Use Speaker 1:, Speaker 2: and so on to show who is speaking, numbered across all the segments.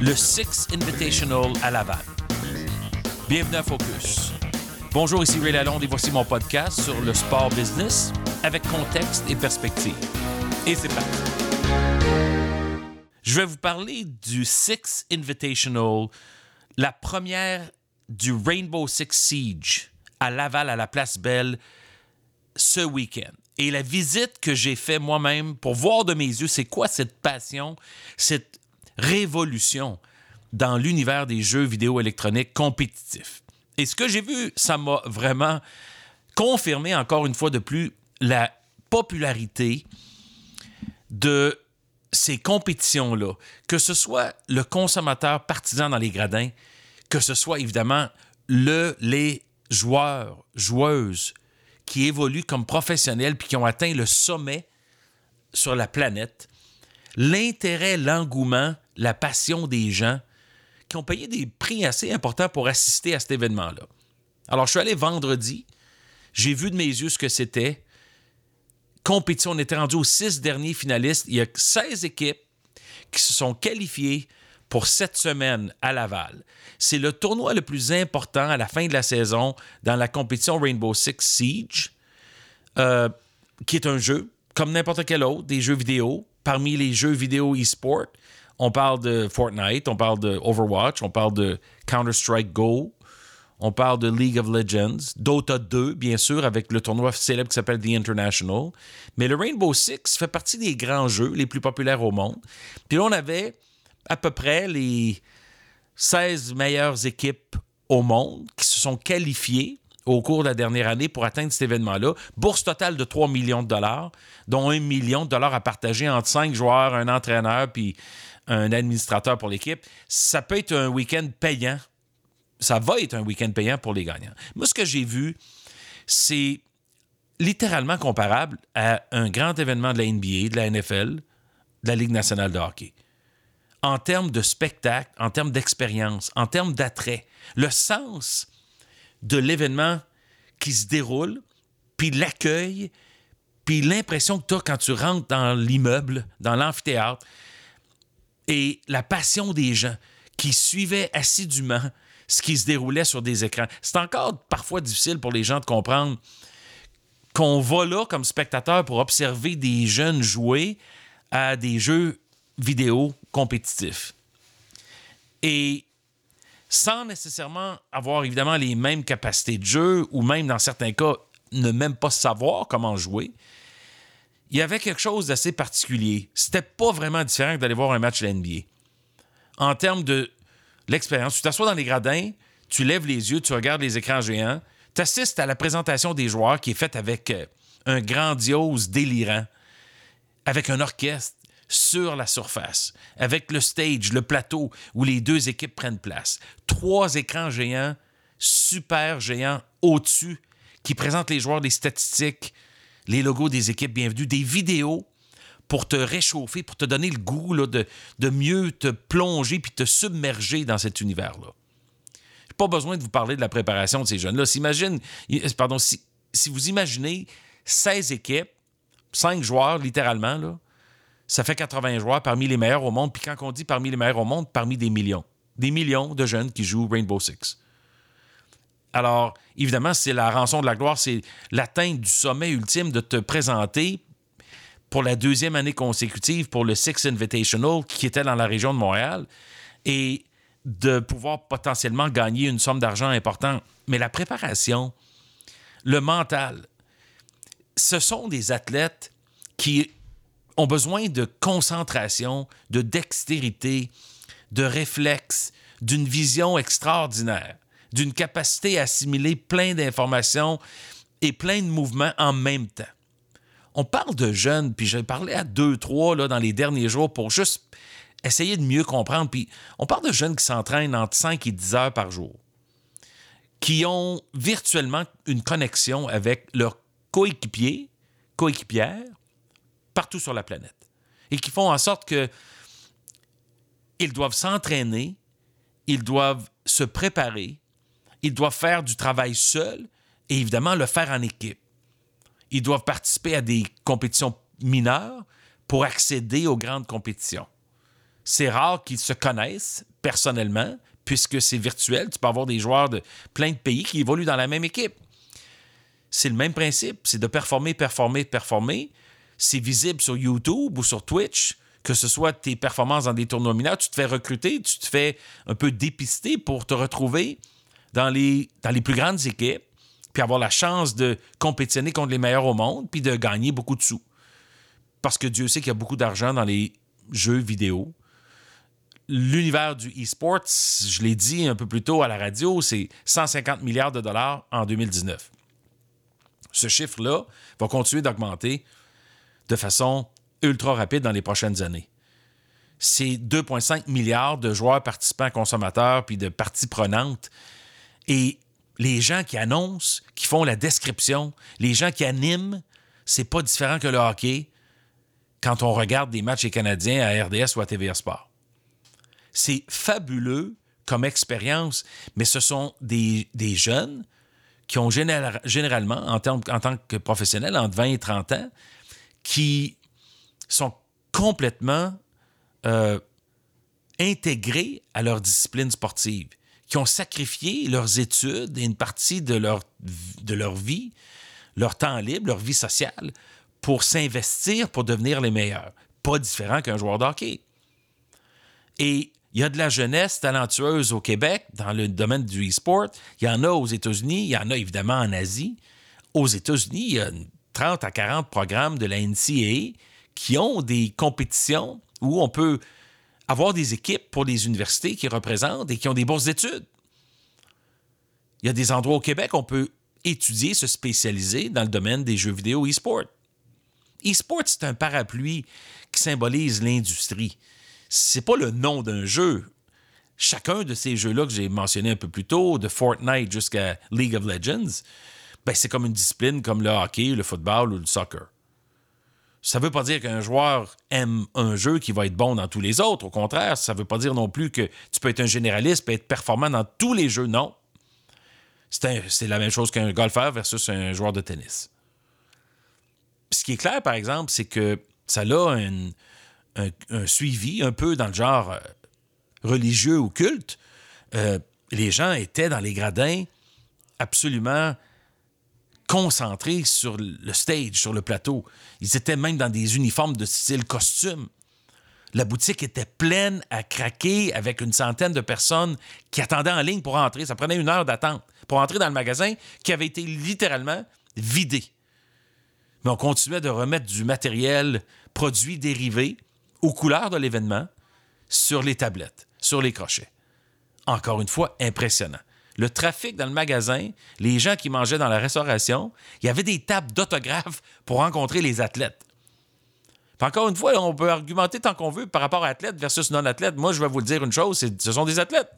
Speaker 1: le Six Invitational à Laval. Bienvenue à Focus. Bonjour, ici Ray Lalonde et voici mon podcast sur le sport business avec contexte et perspective. Et c'est parti. Je vais vous parler du Six Invitational, la première du Rainbow Six Siege à Laval, à la Place Belle, ce week-end. Et la visite que j'ai faite moi-même pour voir de mes yeux, c'est quoi cette passion, cette révolution dans l'univers des jeux vidéo électroniques compétitifs. Et ce que j'ai vu, ça m'a vraiment confirmé encore une fois de plus la popularité de ces compétitions-là, que ce soit le consommateur partisan dans les gradins, que ce soit évidemment le, les joueurs, joueuses qui évoluent comme professionnels puis qui ont atteint le sommet sur la planète, l'intérêt, l'engouement, la passion des gens qui ont payé des prix assez importants pour assister à cet événement-là. Alors, je suis allé vendredi, j'ai vu de mes yeux ce que c'était. Compétition, on était rendu aux six derniers finalistes. Il y a 16 équipes qui se sont qualifiées pour cette semaine à Laval. C'est le tournoi le plus important à la fin de la saison dans la compétition Rainbow Six Siege, euh, qui est un jeu comme n'importe quel autre, des jeux vidéo. Parmi les jeux vidéo e-sport, on parle de Fortnite, on parle de Overwatch, on parle de Counter-Strike Go, on parle de League of Legends, Dota 2, bien sûr, avec le tournoi célèbre qui s'appelle The International. Mais le Rainbow Six fait partie des grands jeux les plus populaires au monde. Puis là, on avait à peu près les 16 meilleures équipes au monde qui se sont qualifiées au cours de la dernière année pour atteindre cet événement-là. Bourse totale de 3 millions de dollars, dont 1 million de dollars à partager entre 5 joueurs, un entraîneur puis un administrateur pour l'équipe. Ça peut être un week-end payant. Ça va être un week-end payant pour les gagnants. Moi, ce que j'ai vu, c'est littéralement comparable à un grand événement de la NBA, de la NFL, de la Ligue nationale de hockey en termes de spectacle, en termes d'expérience, en termes d'attrait. Le sens de l'événement qui se déroule, puis l'accueil, puis l'impression que tu as quand tu rentres dans l'immeuble, dans l'amphithéâtre, et la passion des gens qui suivaient assidûment ce qui se déroulait sur des écrans. C'est encore parfois difficile pour les gens de comprendre qu'on va là comme spectateur pour observer des jeunes jouer à des jeux vidéo compétitif. Et sans nécessairement avoir évidemment les mêmes capacités de jeu ou même dans certains cas ne même pas savoir comment jouer, il y avait quelque chose d'assez particulier. C'était pas vraiment différent d'aller voir un match de l'NBA. En termes de l'expérience, tu t'assois dans les gradins, tu lèves les yeux, tu regardes les écrans géants, tu assistes à la présentation des joueurs qui est faite avec euh, un grandiose délirant, avec un orchestre, sur la surface, avec le stage, le plateau où les deux équipes prennent place. Trois écrans géants, super géants au-dessus, qui présentent les joueurs des statistiques, les logos des équipes bienvenues, des vidéos pour te réchauffer, pour te donner le goût de, mieux te plonger puis te submerger dans cet univers-là. Pas besoin de vous parler de la préparation de ces jeunes-là. Si, si vous imaginez 16 équipes, 5 joueurs littéralement, ça fait 80 joueurs parmi les meilleurs au monde. Puis quand on dit parmi les meilleurs au monde, parmi des millions. Des millions de jeunes qui jouent Rainbow Six. Alors, évidemment, c'est la rançon de la gloire, c'est l'atteinte du sommet ultime de te présenter pour la deuxième année consécutive pour le Six Invitational qui était dans la région de Montréal et de pouvoir potentiellement gagner une somme d'argent importante. Mais la préparation, le mental, ce sont des athlètes qui ont besoin de concentration, de dextérité, de réflexe, d'une vision extraordinaire, d'une capacité à assimiler plein d'informations et plein de mouvements en même temps. On parle de jeunes, puis j'ai parlé à deux, trois là, dans les derniers jours pour juste essayer de mieux comprendre. Puis on parle de jeunes qui s'entraînent entre 5 et 10 heures par jour, qui ont virtuellement une connexion avec leurs coéquipiers, coéquipières, partout sur la planète et qui font en sorte que ils doivent s'entraîner, ils doivent se préparer, ils doivent faire du travail seul et évidemment le faire en équipe. Ils doivent participer à des compétitions mineures pour accéder aux grandes compétitions. c'est rare qu'ils se connaissent personnellement, puisque c'est virtuel. Tu peux avoir des joueurs de plein de pays qui évoluent dans la même équipe. C'est le même principe, c'est de performer, performer, performer. C'est visible sur YouTube ou sur Twitch, que ce soit tes performances dans des tournois mineurs, tu te fais recruter, tu te fais un peu dépister pour te retrouver dans les, dans les plus grandes équipes, puis avoir la chance de compétitionner contre les meilleurs au monde, puis de gagner beaucoup de sous. Parce que Dieu sait qu'il y a beaucoup d'argent dans les jeux vidéo. L'univers du e-sport, je l'ai dit un peu plus tôt à la radio, c'est 150 milliards de dollars en 2019. Ce chiffre-là va continuer d'augmenter de façon ultra rapide dans les prochaines années. C'est 2,5 milliards de joueurs participants consommateurs puis de parties prenantes. Et les gens qui annoncent, qui font la description, les gens qui animent, c'est pas différent que le hockey quand on regarde des matchs des Canadiens à RDS ou à TVA Sport. C'est fabuleux comme expérience, mais ce sont des, jeunes qui ont généralement, en, en tant que professionnels, entre 20 et 30 ans, qui sont complètement euh, intégrés à leur discipline sportive, qui ont sacrifié leurs études et une partie de leur, vie, leur temps libre, leur vie sociale, pour s'investir pour devenir les meilleurs. Pas différent qu'un joueur de hockey. Et il y a de la jeunesse talentueuse au Québec dans le domaine du e-sport. Il y en a aux États-Unis, il y en a évidemment en Asie. Aux États-Unis, il y a 30 à 40 programmes de la NCAA qui ont des compétitions où on peut avoir des équipes pour les universités qui représentent et qui ont des bourses d'études. Il y a des endroits au Québec où on peut étudier, se spécialiser dans le domaine des jeux vidéo e-sport. E-sport, c'est un parapluie qui symbolise l'industrie c'est pas le nom d'un jeu. Chacun de ces jeux-là que j'ai mentionné un peu plus tôt, de Fortnite jusqu'à League of Legends, ben c'est comme une discipline comme le hockey, le football ou le soccer. Ça ne veut pas dire qu'un joueur aime un jeu qui va être bon dans tous les autres. Au contraire, ça ne veut pas dire non plus que tu peux être un généraliste et être performant dans tous les jeux. Non. C'est la même chose qu'un golfeur versus un joueur de tennis. Ce qui est clair, par exemple, c'est que ça a une, un, suivi un peu dans le genre euh, religieux ou culte, euh, les gens étaient dans les gradins absolument concentrés sur le stage, sur le plateau. Ils étaient même dans des uniformes de style costume. La boutique était pleine à craquer avec une centaine de personnes qui attendaient en ligne pour entrer. Ça prenait une heure d'attente pour entrer dans le magasin qui avait été littéralement vidé. Mais on continuait de remettre du matériel, produit dérivé, aux couleurs de l'événement sur les tablettes, sur les crochets. Encore une fois, impressionnant. Le trafic dans le magasin, les gens qui mangeaient dans la restauration, il y avait des tables d'autographes pour rencontrer les athlètes. encore une fois, on peut argumenter tant qu'on veut par rapport à athlètes versus non-athlètes. Moi, je vais vous le dire une chose, ce sont des athlètes.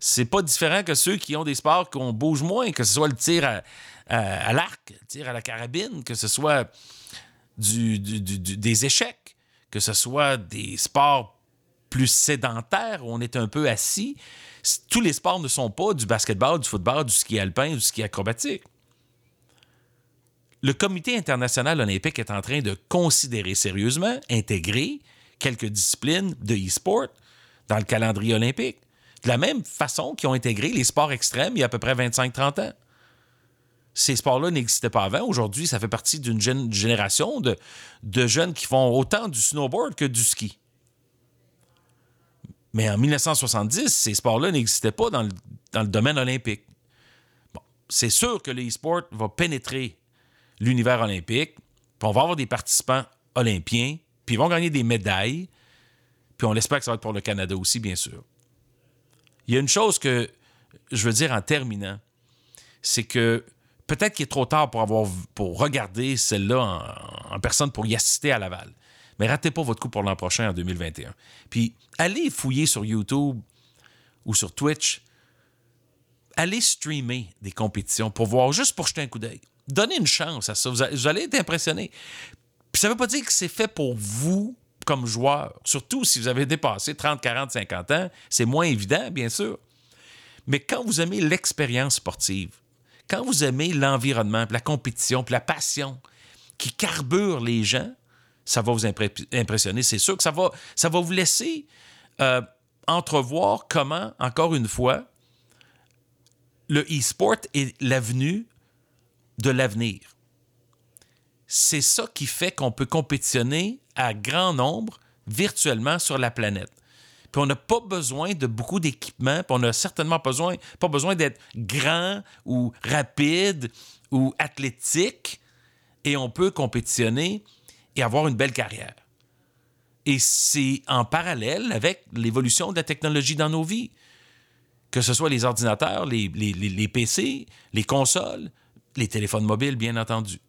Speaker 1: C'est pas différent que ceux qui ont des sports qu'on bouge moins, que ce soit le tir à, l'arc, le tir à la carabine, que ce soit des échecs que ce soit des sports plus sédentaires où on est un peu assis, tous les sports ne sont pas du basketball, du football, du ski alpin, du ski acrobatique. Le Comité international olympique est en train de considérer sérieusement, intégrer quelques disciplines de e-sport dans le calendrier olympique, de la même façon qu'ils ont intégré les sports extrêmes il y a à peu près 25-30 ans ces sports-là n'existaient pas avant. Aujourd'hui, ça fait partie d'une génération de, jeunes qui font autant du snowboard que du ski. Mais en 1970, ces sports-là n'existaient pas dans le, domaine olympique. c'est sûr que l'e-sport va pénétrer l'univers olympique, puis on va avoir des participants olympiens, puis ils vont gagner des médailles, puis on espère que ça va être pour le Canada aussi, bien sûr. Il y a une chose que je veux dire en terminant, c'est que peut-être qu'il est trop tard pour, avoir, pour regarder celle-là en, personne, pour y assister à Laval. Mais ratez pas votre coup pour l'an prochain, en 2021. Puis, allez fouiller sur YouTube ou sur Twitch. Allez streamer des compétitions pour voir, juste pour jeter un coup d'œil. Donnez une chance à ça. Vous allez être impressionné. Puis, ça ne veut pas dire que c'est fait pour vous comme joueur. Surtout si vous avez dépassé 30, 40, 50 ans. C'est moins évident, bien sûr. Mais quand vous aimez l'expérience sportive, quand vous aimez l'environnement, la compétition, la passion qui carbure les gens, ça va vous impressionner. C'est sûr que ça va, ça va vous laisser euh, entrevoir comment, encore une fois, le e-sport est l'avenue de l'avenir. C'est ça qui fait qu'on peut compétitionner à grand nombre virtuellement sur la planète. Puis on n'a pas besoin de beaucoup d'équipements, puis on n'a certainement besoin, pas besoin d'être grand ou rapide ou athlétique, et on peut compétitionner et avoir une belle carrière. Et c'est en parallèle avec l'évolution de la technologie dans nos vies. Que ce soit les ordinateurs, les, PC, les consoles, les téléphones mobiles, bien entendu.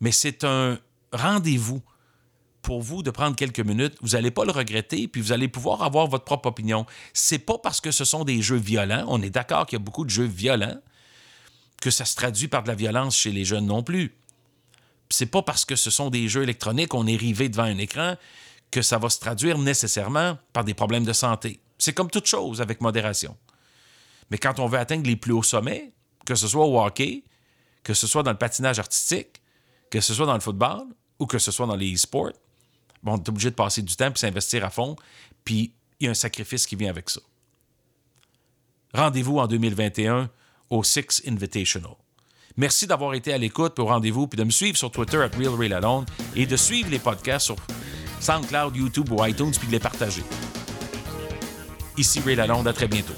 Speaker 1: Mais c'est un rendez-vous pour vous de prendre quelques minutes. Vous n'allez pas le regretter, puis vous allez pouvoir avoir votre propre opinion. C'est pas parce que ce sont des jeux violents, on est d'accord qu'il y a beaucoup de jeux violents, que ça se traduit par de la violence chez les jeunes non plus c'est pas parce que ce sont des jeux électroniques, on est rivé devant un écran, que ça va se traduire nécessairement par des problèmes de santé. C'est comme toute chose avec modération. Mais quand on veut atteindre les plus hauts sommets, que ce soit au hockey, que ce soit dans le patinage artistique, que ce soit dans le football ou que ce soit dans les e-sports, on est obligé de passer du temps et s'investir à fond, puis il y a un sacrifice qui vient avec ça. Rendez-vous en 2021 au Six Invitational. Merci d'avoir été à l'écoute au rendez-vous, puis de me suivre sur Twitter at RealRailAlone et de suivre les podcasts sur SoundCloud, YouTube ou iTunes, puis de les partager. Ici Ray Lalonde, à très bientôt.